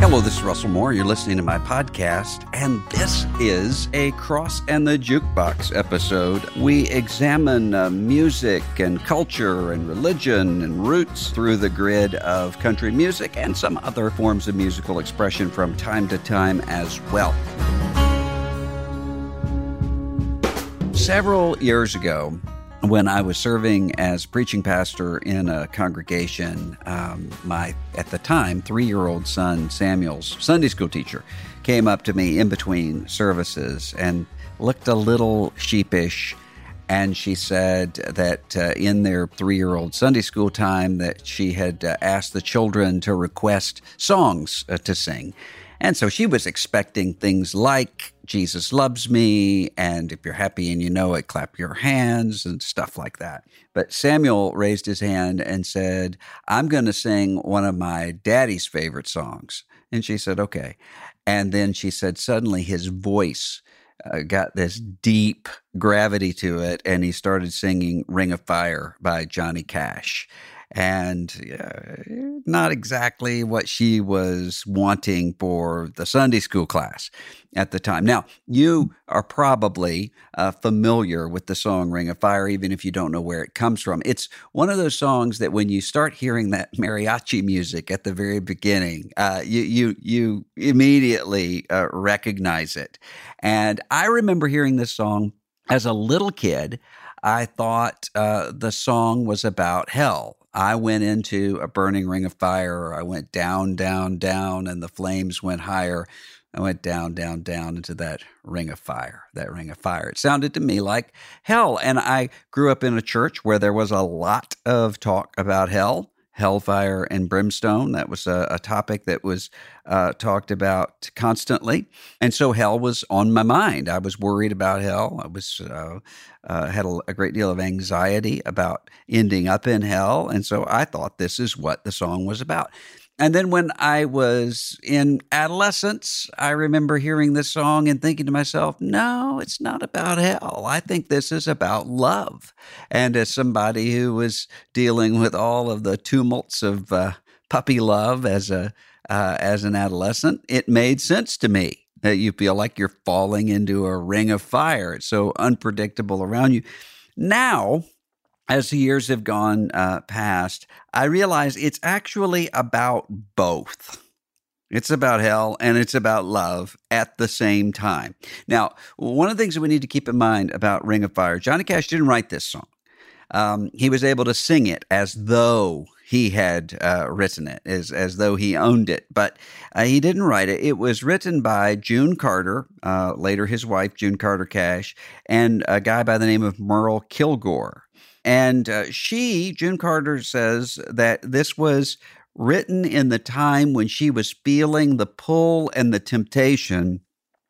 Hello, this is Russell Moore. You're listening to my podcast, and this is a Cross and the Jukebox episode. We examine uh, music and culture and religion and roots through the grid of country music and some other forms of musical expression from time to time as well. Several years ago, when I was serving as preaching pastor in a congregation, um, my at the time three year old son Samuel's Sunday school teacher came up to me in between services and looked a little sheepish. And she said that uh, in their three year old Sunday school time that she had uh, asked the children to request songs uh, to sing. And so she was expecting things like Jesus loves me, and if you're happy and you know it, clap your hands and stuff like that. But Samuel raised his hand and said, I'm going to sing one of my daddy's favorite songs. And she said, okay. And then she said, suddenly his voice uh, got this deep gravity to it, and he started singing Ring of Fire by Johnny Cash and uh, not exactly what she was wanting for the Sunday school class at the time. Now, you are probably uh, familiar with the song Ring of Fire, even if you don't know where it comes from. It's one of those songs that when you start hearing that mariachi music at the very beginning, uh, you, you, you immediately uh, recognize it. And I remember hearing this song as a little kid. I thought uh, the song was about hell I went into a burning ring of fire. I went down, down, down, and the flames went higher. I went down, down, down into that ring of fire, that ring of fire. It sounded to me like hell. And I grew up in a church where there was a lot of talk about hell hellfire and brimstone. That was a, a topic that was uh, talked about constantly, and so hell was on my mind. I was worried about hell. I was uh, uh, had a, a, great deal of anxiety about ending up in hell, and so I thought this is what the song was about. And then when I was in adolescence, I remember hearing this song and thinking to myself, no, it's not about hell. I think this is about love. And as somebody who was dealing with all of the tumults of uh, puppy love as a uh, as an adolescent, it made sense to me that you feel like you're falling into a ring of fire. It's so unpredictable around you. Now, as the years have gone uh, past, I realize it's actually about both. It's about hell and it's about love at the same time. Now, one of the things that we need to keep in mind about Ring of Fire, Johnny Cash didn't write this song. Um, he was able to sing it as though he had uh, written it, as, as though he owned it, but uh, he didn't write it. It was written by June Carter, uh, later his wife, June Carter Cash, and a guy by the name of Merle Kilgore. And uh, she, June Carter, says that this was written in the time when she was feeling the pull and the temptation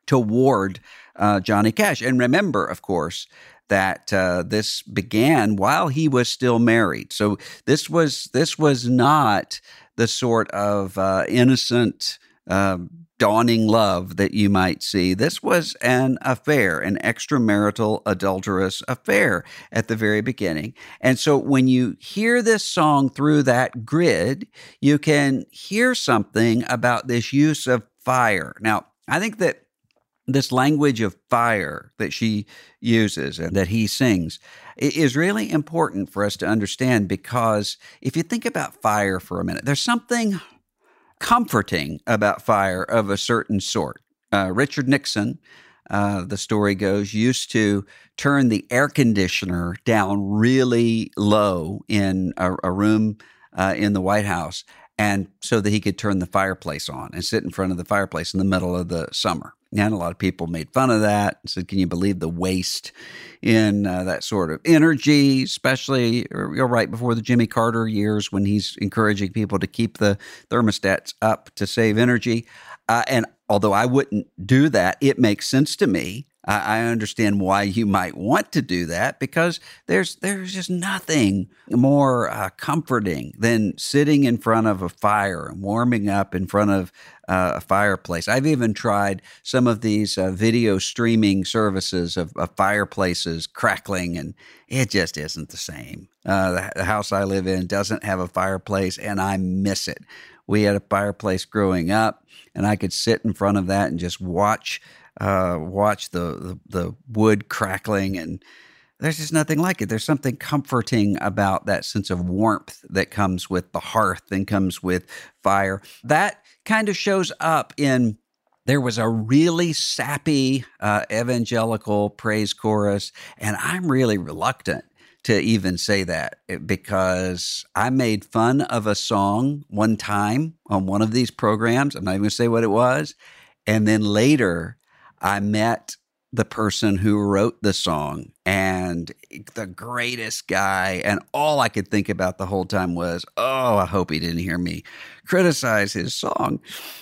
toward uh, Johnny Cash. And remember, of course, that uh, this began while he was still married. So this was this was not the sort of uh, innocent. Uh, dawning love that you might see. This was an affair, an extramarital adulterous affair at the very beginning. And so when you hear this song through that grid, you can hear something about this use of fire. Now, I think that this language of fire that she uses and that he sings is really important for us to understand because if you think about fire for a minute, there's something comforting about fire of a certain sort. Uh, Richard Nixon, uh, the story goes, used to turn the air conditioner down really low in a, a room uh, in the White House, and so that he could turn the fireplace on and sit in front of the fireplace in the middle of the summer. And a lot of people made fun of that and said, Can you believe the waste in uh, that sort of energy, especially right before the Jimmy Carter years when he's encouraging people to keep the thermostats up to save energy? Uh, and although I wouldn't do that, it makes sense to me I, I understand why you might want to do that because there's there's just nothing more uh, comforting than sitting in front of a fire and warming up in front of uh, a fireplace. I've even tried some of these uh, video streaming services of, of, fireplaces crackling, and it just isn't the same. Uh, the, the house I live in doesn't have a fireplace, and I miss it. We had a fireplace growing up, and I could sit in front of that and just watch uh, watch the, the, the wood crackling and there's just nothing like it. There's something comforting about that sense of warmth that comes with the hearth and comes with fire. That kind of shows up in there was a really sappy uh, evangelical praise chorus, and I'm really reluctant to even say that eh, because I made fun of a song one time on one of these programs. I'm not even going to say what it was. And then later, I met the person who wrote the song and the greatest guy. And all I could think about the whole time was, oh, I hope he didn't hear me criticize his song.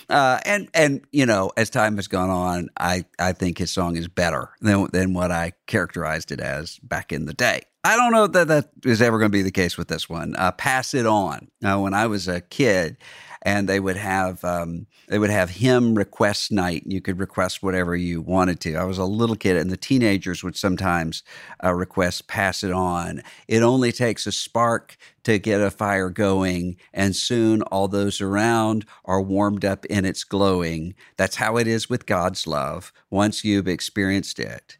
Uh, and, and, you know, as time has gone on, I, I think his song is better than, than what I characterized it as back in the day. I don't know that that is ever going to be the case with this one. Uh, Pass It On. Now, when I was a kid, and they would have um, they would have hymn request night. You could request whatever you wanted to. I was a little kid, and the teenagers would sometimes uh, request "Pass It On." It only takes a spark to get a fire going, and soon all those around are warmed up in its glowing. That's how it is with God's love. Once you've experienced it,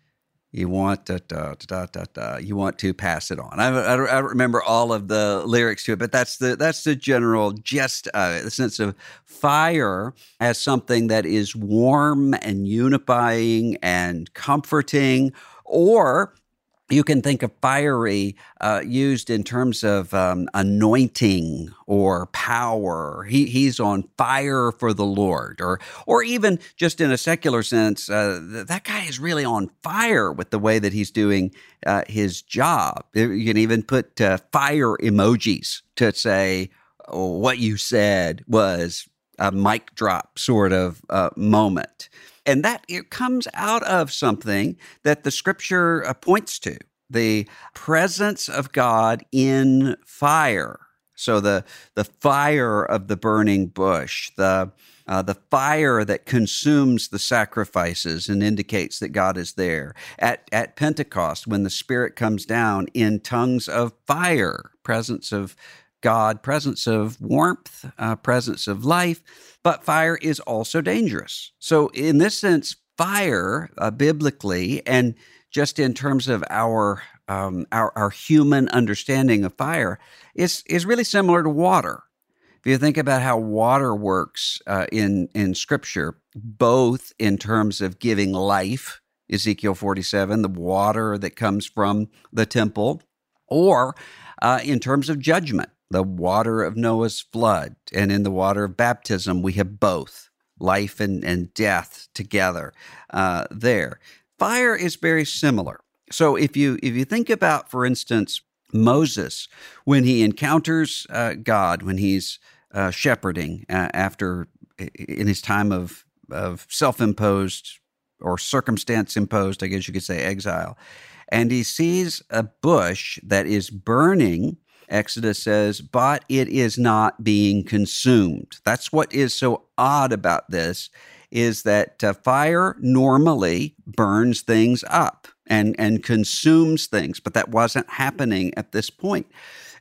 you want da, da, da, da, da, you want to pass it on. I, I, I, remember all of the lyrics to it, but that's the that's the general gist of it. The sense of fire as something that is warm and unifying and comforting, or you can think of fiery uh, used in terms of um, anointing or power. He, he's on fire for the Lord, or or even just in a secular sense, uh, that guy is really on fire with the way that he's doing uh, his job. You can even put uh, fire emojis to say oh, what you said was a mic drop sort of uh, moment and that it comes out of something that the scripture uh, points to the presence of God in fire. So the the fire of the burning bush, the uh, the fire that consumes the sacrifices and indicates that God is there. At at Pentecost, when the Spirit comes down in tongues of fire, presence of God, presence of warmth, uh, presence of life, but fire is also dangerous. So, in this sense, fire uh, biblically and just in terms of our um, our, our human understanding of fire is is really similar to water. If you think about how water works uh, in in Scripture, both in terms of giving life, Ezekiel forty seven, the water that comes from the temple, or uh, in terms of judgment, the water of Noah's flood, and in the water of baptism, we have both life and, and death together uh, there. Fire is very similar. So if you if you think about, for instance, Moses when he encounters uh, God, when he's uh, shepherding uh, after in his time of of self imposed or circumstance imposed, I guess you could say exile, and he sees a bush that is burning. Exodus says, but it is not being consumed. That's what is so odd about this is that uh, fire normally burns things up and, and consumes things, but that wasn't happening at this point.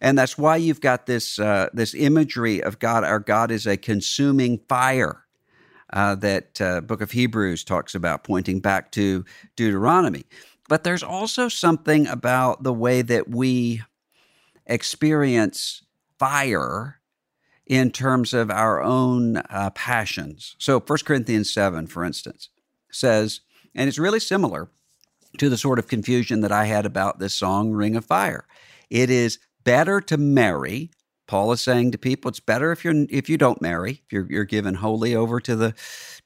And that's why you've got this, uh, this imagery of God. Our God is a consuming fire. Uh, that uh, book of Hebrews talks about, pointing back to Deuteronomy. But there's also something about the way that we experience fire in terms of our own uh, passions. So 1 Corinthians 7, for instance, says, and it's really similar to the sort of confusion that I had about this song, Ring of Fire. It is better to marry. Paul is saying to people, it's better if you're if you don't marry, if you're, you're given wholly over to the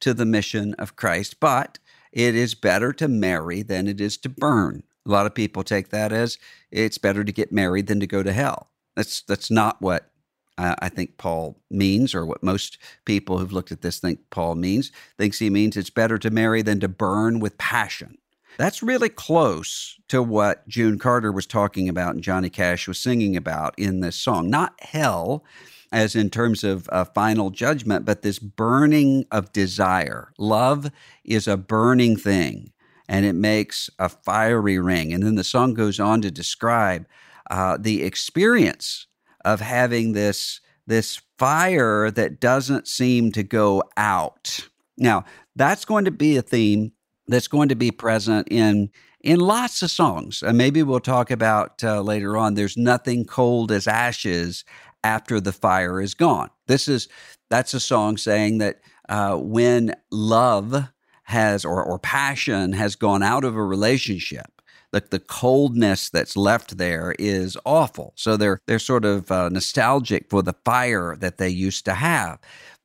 to the mission of Christ. But it is better to marry than it is to burn. A lot of people take that as it's better to get married than to go to hell. That's that's not what uh, I think Paul means, or what most people who've looked at this think Paul means, thinks he means it's better to marry than to burn with passion. That's really close to what June Carter was talking about and Johnny Cash was singing about in this song. Not hell, as in terms of a final judgment, but this burning of desire. Love is a burning thing and it makes a fiery ring. And then the song goes on to describe uh, the experience of having this, this fire that doesn't seem to go out. Now, that's going to be a theme that's going to be present in in lots of songs. And maybe we'll talk about uh, later on. There's nothing cold as ashes after the fire is gone. This is that's a song saying that uh, when love has or or passion has gone out of a relationship, the, the coldness that's left there is awful. So they're they're sort of uh, nostalgic for the fire that they used to have.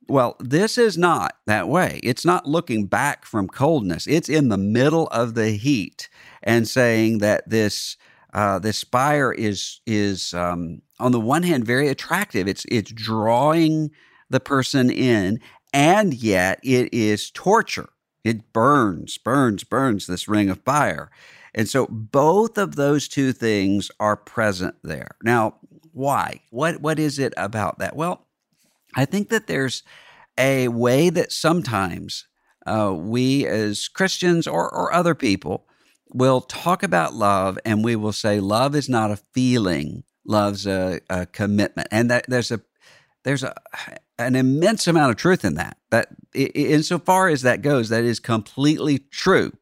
Well, this is not that way. It's not looking back from coldness. It's in the middle of the heat and saying that this uh, this fire is is um, on the one hand very attractive. It's it's drawing the person in, and yet it is torture. It burns, burns, burns this ring of fire. And so both of those two things are present there. Now, why? What what is it about that? Well, I think that there's a way that sometimes uh, we as Christians or, or other people will talk about love and we will say love is not a feeling, love's a, a commitment. And that there's a there's a an immense amount of truth in that. That insofar as that goes, that is completely true.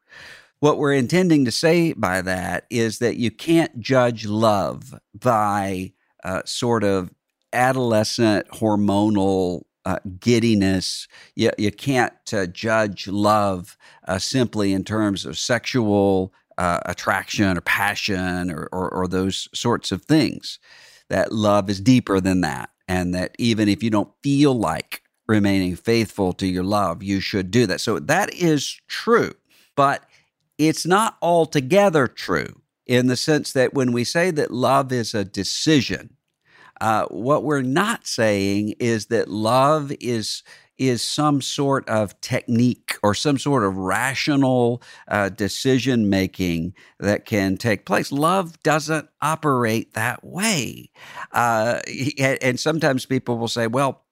What we're intending to say by that is that you can't judge love by uh, sort of adolescent hormonal uh, giddiness. You, you can't uh, judge love uh, simply in terms of sexual uh, attraction or passion or, or, or, those sorts of things. That love is deeper than that. And that even if you don't feel like remaining faithful to your love, you should do that. So that is true. But it's not altogether true in the sense that when we say that love is a decision, uh, what we're not saying is that love is is some sort of technique or some sort of rational uh, decision making that can take place. Love doesn't operate that way. Uh, and sometimes people will say, well,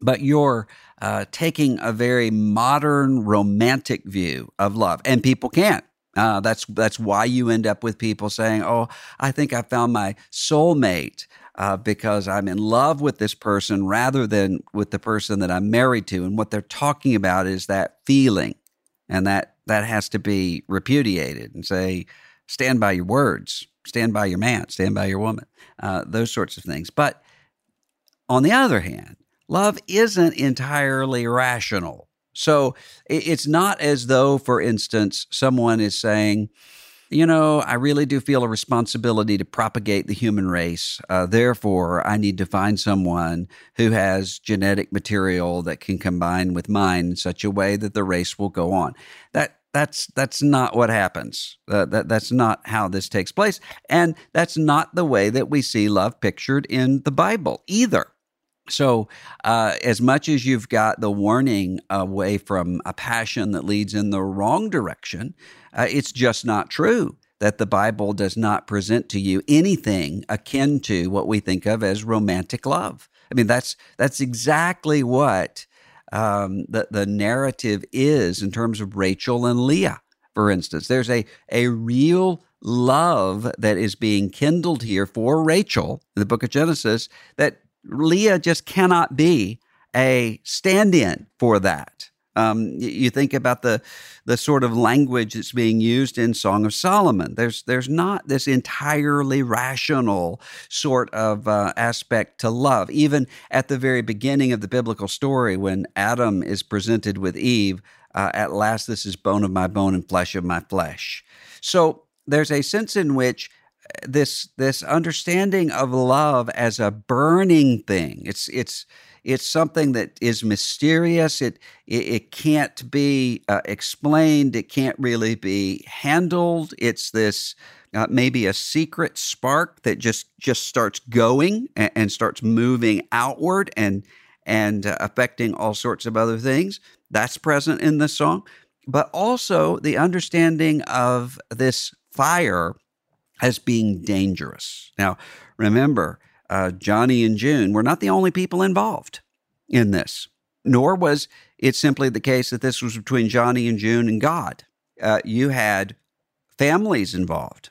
but you're uh, taking a very modern romantic view of love, and people can't. Uh, that's that's why you end up with people saying, "Oh, I think I found my soulmate." Uh, because I'm in love with this person rather than with the person that I'm married to. And what they're talking about is that feeling, and that that has to be repudiated and say, stand by your words, stand by your man, stand by your woman, uh, those sorts of things. But on the other hand, love isn't entirely rational. So it's not as though, for instance, someone is saying, you know, I really do feel a responsibility to propagate the human race. Uh, therefore, I need to find someone who has genetic material that can combine with mine in such a way that the race will go on. That that's that's not what happens. Uh, that that's not how this takes place, and that's not the way that we see love pictured in the Bible either. So, uh, as much as you've got the warning away from a passion that leads in the wrong direction, uh, it's just not true that the Bible does not present to you anything akin to what we think of as romantic love. I mean, that's that's exactly what um, the the narrative is in terms of Rachel and Leah. For instance, there's a a real love that is being kindled here for Rachel in the book of Genesis that Leah just cannot be a stand-in for that. Um, you think about the the sort of language that's being used in Song of Solomon. There's there's not this entirely rational sort of uh, aspect to love. Even at the very beginning of the biblical story, when Adam is presented with Eve, uh, at last this is bone of my bone and flesh of my flesh. So there's a sense in which uh, this this understanding of love as a burning thing. It's it's it's something that is mysterious. It it, it can't be uh, explained. It can't really be handled. It's this uh, maybe a secret spark that just just starts going and, and starts moving outward and and uh, affecting all sorts of other things. That's present in the song. but also the understanding of this fire as being dangerous. Now, remember, uh, Johnny and June were not the only people involved in this, nor was it simply the case that this was between Johnny and June and God. Uh, you had families involved,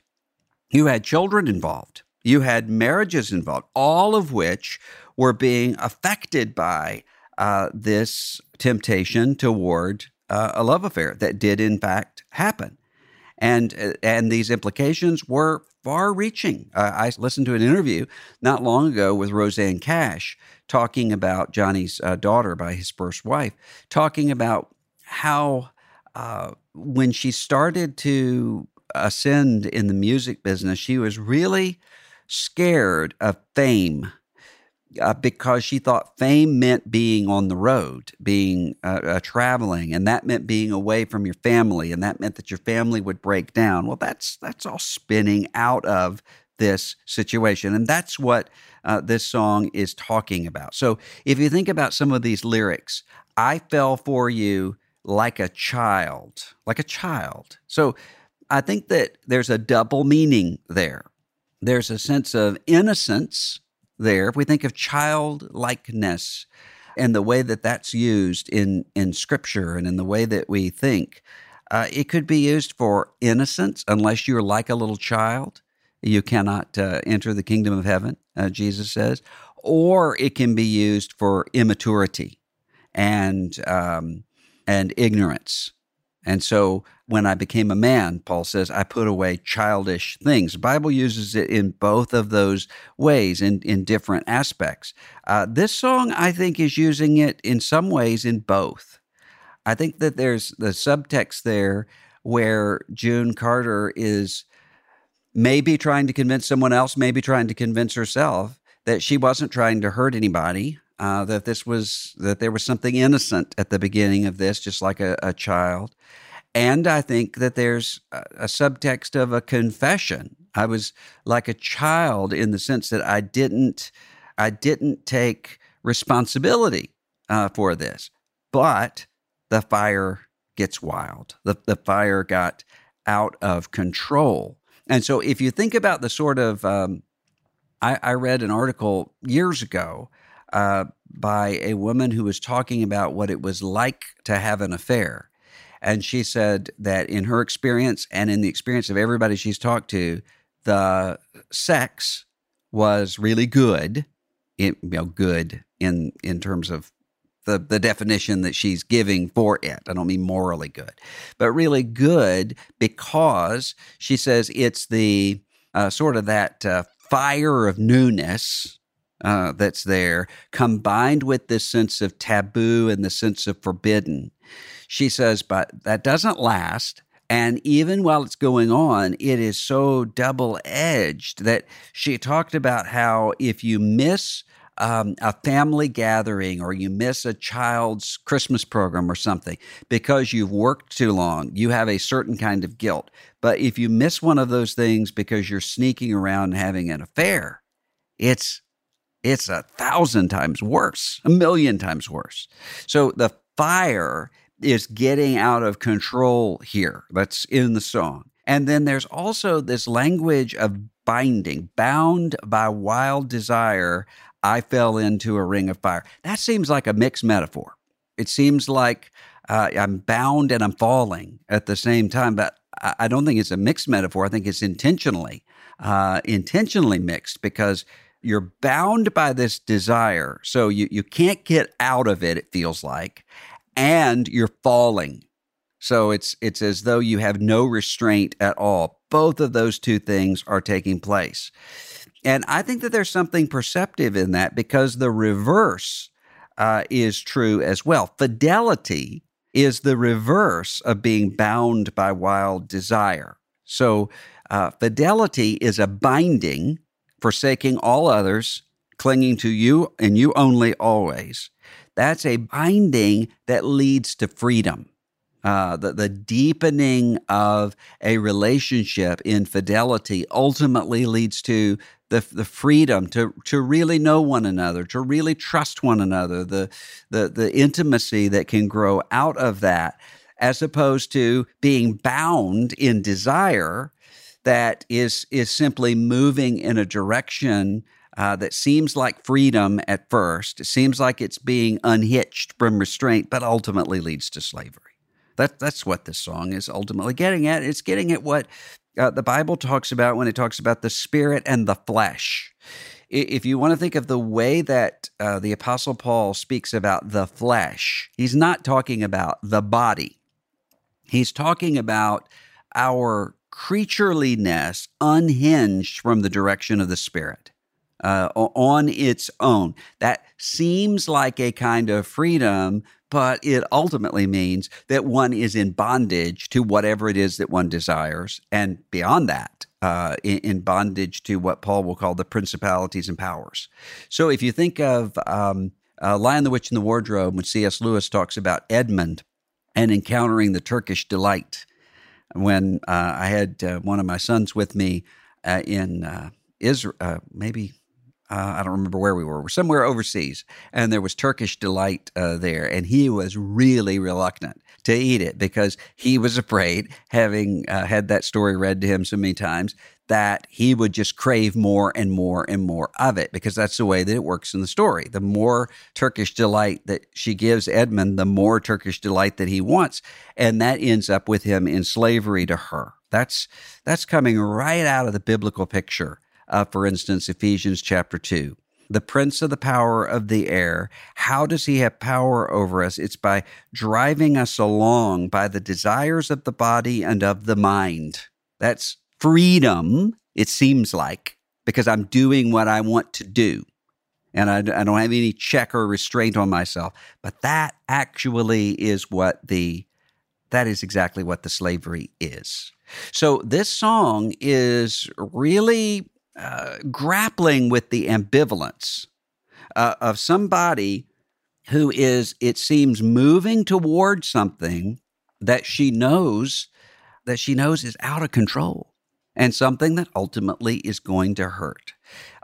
you had children involved, you had marriages involved, all of which were being affected by uh, this temptation toward uh, a love affair that did, in fact, happen. And, and these implications were far reaching. Uh, I listened to an interview not long ago with Rosanne Cash talking about Johnny's uh, daughter by his first wife, talking about how uh, when she started to ascend in the music business, she was really scared of fame uh, because she thought fame meant being on the road, being uh, uh, traveling, and that meant being away from your family, and that meant that your family would break down. Well, that's that's all spinning out of this situation, and that's what uh, this song is talking about. So, if you think about some of these lyrics, "I fell for you like a child, like a child." So, I think that there's a double meaning there. There's a sense of innocence there, if we think of childlikeness and the way that that's used in, in scripture and in the way that we think, uh, it could be used for innocence, unless you're like a little child. You cannot uh, enter the kingdom of heaven, uh, Jesus says. Or it can be used for immaturity and um, and ignorance. And so when I became a man, Paul says, I put away childish things. The Bible uses it in both of those ways, in, in different aspects. Uh, this song, I think, is using it in some ways in both. I think that there's the subtext there where June Carter is maybe trying to convince someone else, maybe trying to convince herself that she wasn't trying to hurt anybody. Uh, that this was that there was something innocent at the beginning of this, just like a, a child, and I think that there's a, a subtext of a confession. I was like a child in the sense that I didn't, I didn't take responsibility uh, for this, but the fire gets wild. The, the fire got out of control. And so, if you think about the sort of, um, I, I, read an article years ago uh, by a woman who was talking about what it was like to have an affair. And she said that in her experience and in the experience of everybody she's talked to, the sex was really good. you know, good in in terms of the, the definition that she's giving for it. I don't mean morally good, but really good because she says it's the uh, sort of that uh, fire of newness uh, that's there combined with this sense of taboo and the sense of forbidden she says, but that doesn't last. And even while it's going on, it is so double edged that she talked about how if you miss um, a family gathering or you miss a child's Christmas program or something because you've worked too long, you have a certain kind of guilt. But if you miss one of those things because you're sneaking around having an affair, it's it's a thousand times worse, a million times worse. So the fire is getting out of control here. That's in the song. And then there's also this language of binding, bound by wild desire. I fell into a ring of fire. That seems like a mixed metaphor. It seems like uh, I'm bound and I'm falling at the same time, but I don't think it's a mixed metaphor. I think it's intentionally, uh, intentionally mixed because you're bound by this desire. So you, you can't get out of it, it feels like and you're falling. So it's it's as though you have no restraint at all. Both of those two things are taking place. And I think that there's something perceptive in that because the reverse uh, is true as well. Fidelity is the reverse of being bound by wild desire. So uh, fidelity is a binding, forsaking all others, clinging to you and you only always. That's a binding that leads to freedom. Uh, the, the deepening of a relationship in fidelity ultimately leads to the, the freedom to, to really know one another, to really trust one another, the, the, the intimacy that can grow out of that. as opposed to being bound in desire that is is simply moving in a direction uh, that seems like freedom at first. It seems like it's being unhitched from restraint, but ultimately leads to slavery. That, that's what this song is ultimately getting at. It's getting at what uh, the Bible talks about when it talks about the spirit and the flesh. If you want to think of the way that uh, the Apostle Paul speaks about the flesh, he's not talking about the body. He's talking about our creatureliness unhinged from the direction of the Spirit uh, on its own. That seems like a kind of freedom, but it ultimately means that one is in bondage to whatever it is that one desires. And beyond that, uh, in, in, bondage to what Paul will call the principalities and powers. So if you think of um, uh, Lion, the Witch, and the Wardrobe, when C.S. Lewis talks about Edmund and encountering the Turkish delight, when uh, I had uh, one of my sons with me uh, in uh, Israel, uh, maybe uh, I don't remember where we were. We're somewhere overseas, and there was Turkish delight uh, there, and he was really reluctant to eat it because he was afraid, having uh, had that story read to him so many times, that he would just crave more and more and more of it because that's the way that it works in the story. The more Turkish delight that she gives Edmund, the more Turkish delight that he wants, and that ends up with him in slavery to her. That's that's coming right out of the biblical picture uh, for instance, Ephesians chapter 2. The prince of the power of the air. How does he have power over us? It's by driving us along by the desires of the body and of the mind. That's freedom, it seems like, because I'm doing what I want to do and I, I, don't have any check or restraint on myself. But that actually is what the that is exactly what the slavery is. So this song is really uh, grappling with the ambivalence uh, of somebody who is, it seems, moving toward something that she knows that she knows is out of control and something that ultimately is going to hurt.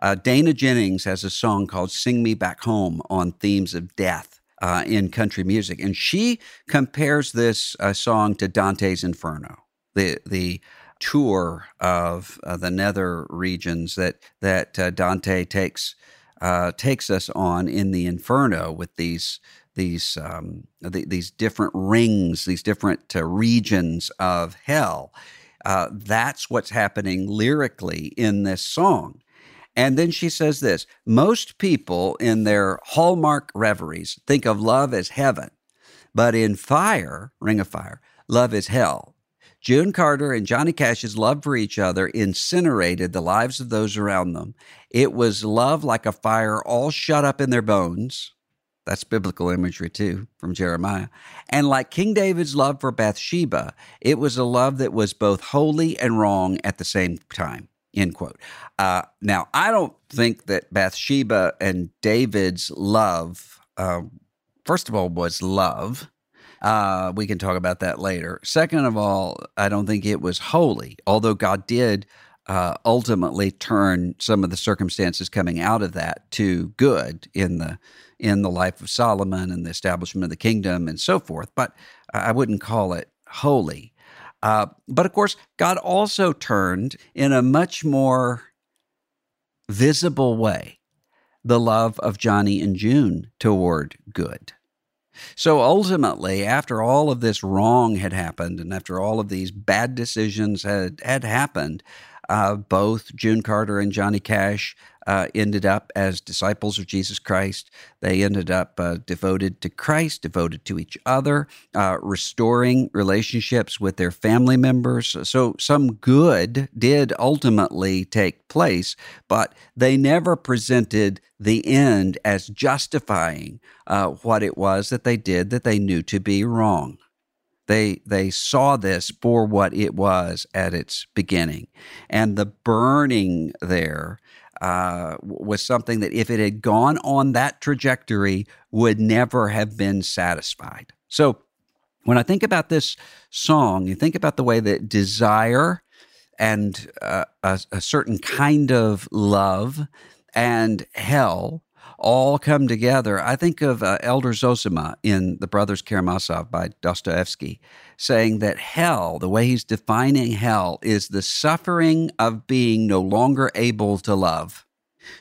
Uh, Dana Jennings has a song called Sing Me Back Home on themes of death uh, in country music. And she compares this uh, song to Dante's Inferno, the, the tour of uh, the nether regions that that uh, Dante takes uh, takes us on in the Inferno with these these um, the, these different rings, these different uh, regions of hell. Uh, that's what's happening lyrically in this song. And then she says this most people in their hallmark reveries think of love as heaven, but in fire, ring of fire, love is hell. June Carter and Johnny Cash's love for each other incinerated the lives of those around them. It was love like a fire, all shut up in their bones. That's biblical imagery too from Jeremiah. And like King David's love for Bathsheba, it was a love that was both holy and wrong at the same time. End quote. Uh, now, I don't think that Bathsheba and David's love, uh, first of all, was love. Uh, we can talk about that later. Second of all, I don't think it was holy, although God did uh, ultimately turn some of the circumstances coming out of that to good in the in the life of Solomon and the establishment of the kingdom and so forth. But I wouldn't call it holy. Uh, but of course, God also turned in a much more visible way the love of Johnny and June toward good. So ultimately, after all of this wrong had happened and after all of these bad decisions had, had happened, uh, both June Carter and Johnny Cash uh, ended up as disciples of Jesus Christ. They ended up uh, devoted to Christ, devoted to each other, uh, restoring relationships with their family members. So, some good did ultimately take place, but they never presented the end as justifying uh, what it was that they did that they knew to be wrong. They, they saw this for what it was at its beginning. And the burning there uh, was something that, if it had gone on that trajectory, would never have been satisfied. So, when I think about this song, you think about the way that desire and uh, a, a certain kind of love and hell all come together. I think of uh, Elder Zosima in The Brothers Karamazov by Dostoevsky saying that hell, the way he's defining hell, is the suffering of being no longer able to love.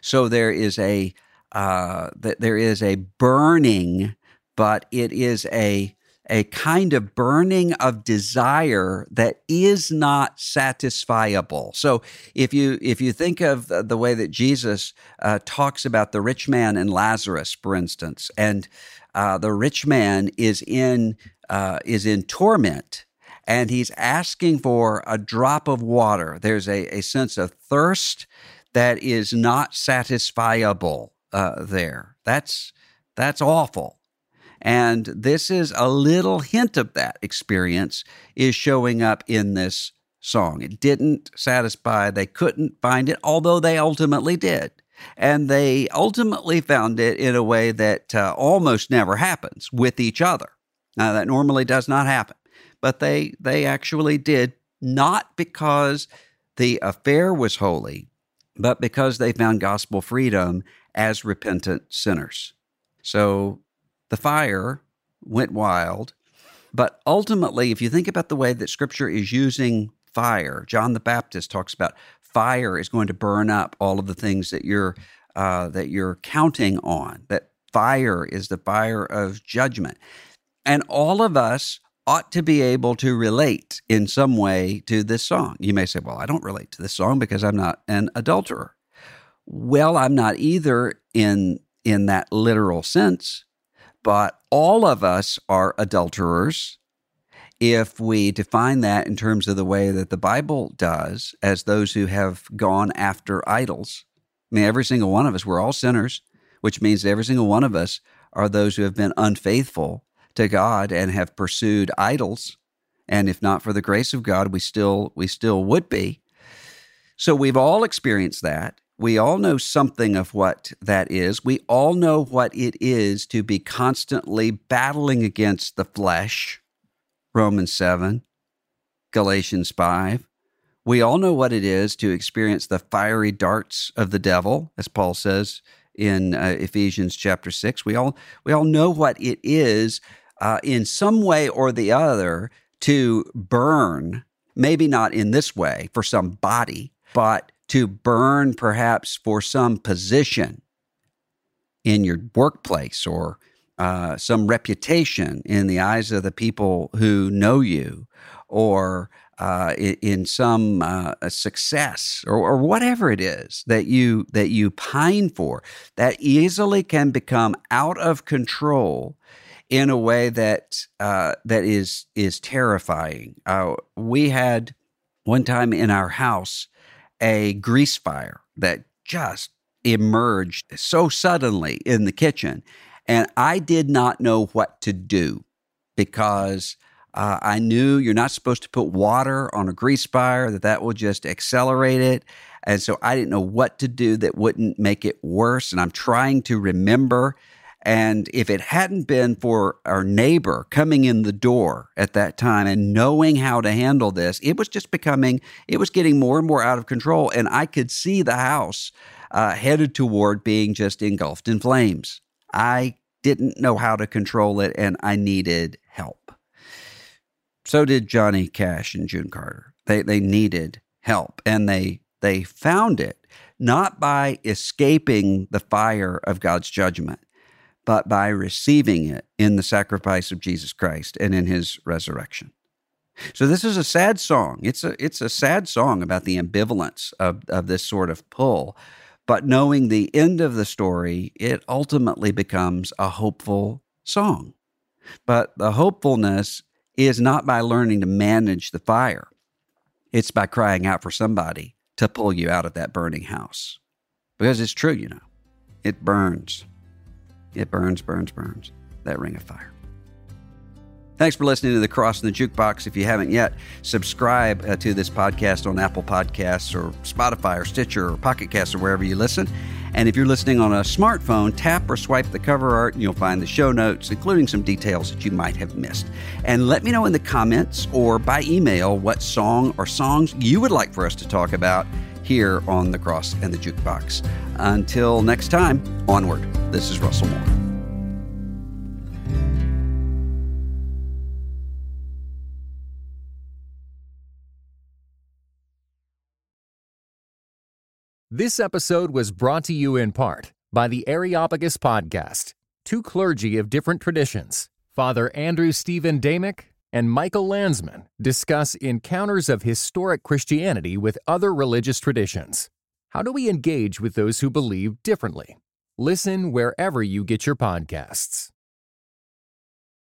So there is a uh, that there is a burning, but it is a a kind of burning of desire that is not satisfiable. So if you if you think of the way that Jesus uh, talks about the rich man and Lazarus, for instance, and uh, the rich man is in uh, is in torment. And he's asking for a drop of water. There's a, a sense of thirst that is not satisfiable uh, there. That's that's awful. And this is a little hint of that experience is showing up in this song. It didn't satisfy, they couldn't find it, although they ultimately did. And they ultimately found it in a way that uh, almost never happens with each other. Now, that normally does not happen, but they, they actually did, not because the affair was holy, but because they found gospel freedom as repentant sinners. So the fire went wild. But ultimately, if you think about the way that scripture is using fire, John the Baptist talks about fire is going to burn up all of the things that you're uh, that you're counting on. That fire is the fire of judgment, and all of us ought to be able to relate in some way to this song. You may say, "Well, I don't relate to this song because I'm not an adulterer." Well, I'm not either in in that literal sense but all of us are adulterers if we define that in terms of the way that the Bible does, as those who have gone after idols. I mean, every single one of us, we're all sinners, which means every single one of us are those who have been unfaithful to God and have pursued idols. And if not for the grace of God, we still we still would be. So we've all experienced that. We all know something of what that is. We all know what it is to be constantly battling against the flesh. Romans 7, Galatians 5. We all know what it is to experience the fiery darts of the devil, as Paul says in uh, Ephesians chapter 6. We all we all know what it is uh, in some way or the other to burn, maybe not in this way for some body, but to burn perhaps for some position in your workplace or uh, some reputation in the eyes of the people who know you or uh, in, some uh, success or, or, whatever it is that you that you pine for that easily can become out of control in a way that uh, that is is terrifying. Uh, we had one time in our house a grease fire that just emerged so suddenly in the kitchen. And I did not know what to do because uh, I knew you're not supposed to put water on a grease fire, that that will just accelerate it. And so I didn't know what to do that wouldn't make it worse. And I'm trying to remember and if it hadn't been for our neighbor coming in the door at that time and knowing how to handle this, it was just becoming, it was getting more and more out of control. And I could see the house uh, headed toward being just engulfed in flames. I didn't know how to control it and I needed help. So did Johnny Cash and June Carter. They, they needed help and they, they found it not by escaping the fire of God's judgment but by receiving it in the sacrifice of Jesus Christ and in his resurrection. So this is a sad song. It's a it's a sad song about the ambivalence of, of this sort of pull. But knowing the end of the story, it ultimately becomes a hopeful song. But the hopefulness is not by learning to manage the fire. It's by crying out for somebody to pull you out of that burning house. Because it's true, you know. It burns. It burns, burns, burns. That ring of fire. Thanks for listening to The Cross in the Jukebox. If you haven't yet, subscribe uh, to this podcast on Apple Podcasts or Spotify or Stitcher or Pocket Casts or wherever you listen. And if you're listening on a smartphone, tap or swipe the cover art and you'll find the show notes, including some details that you might have missed. And let me know in the comments or by email what song or songs you would like for us to talk about here on The Cross and the Jukebox. Until next time, onward. This is Russell Moore. This episode was brought to you in part by the Areopagus Podcast, two clergy of different traditions, Father Andrew Stephen Damick and Michael Landsman, discuss encounters of historic Christianity with other religious traditions. How do we engage with those who believe differently? Listen wherever you get your podcasts.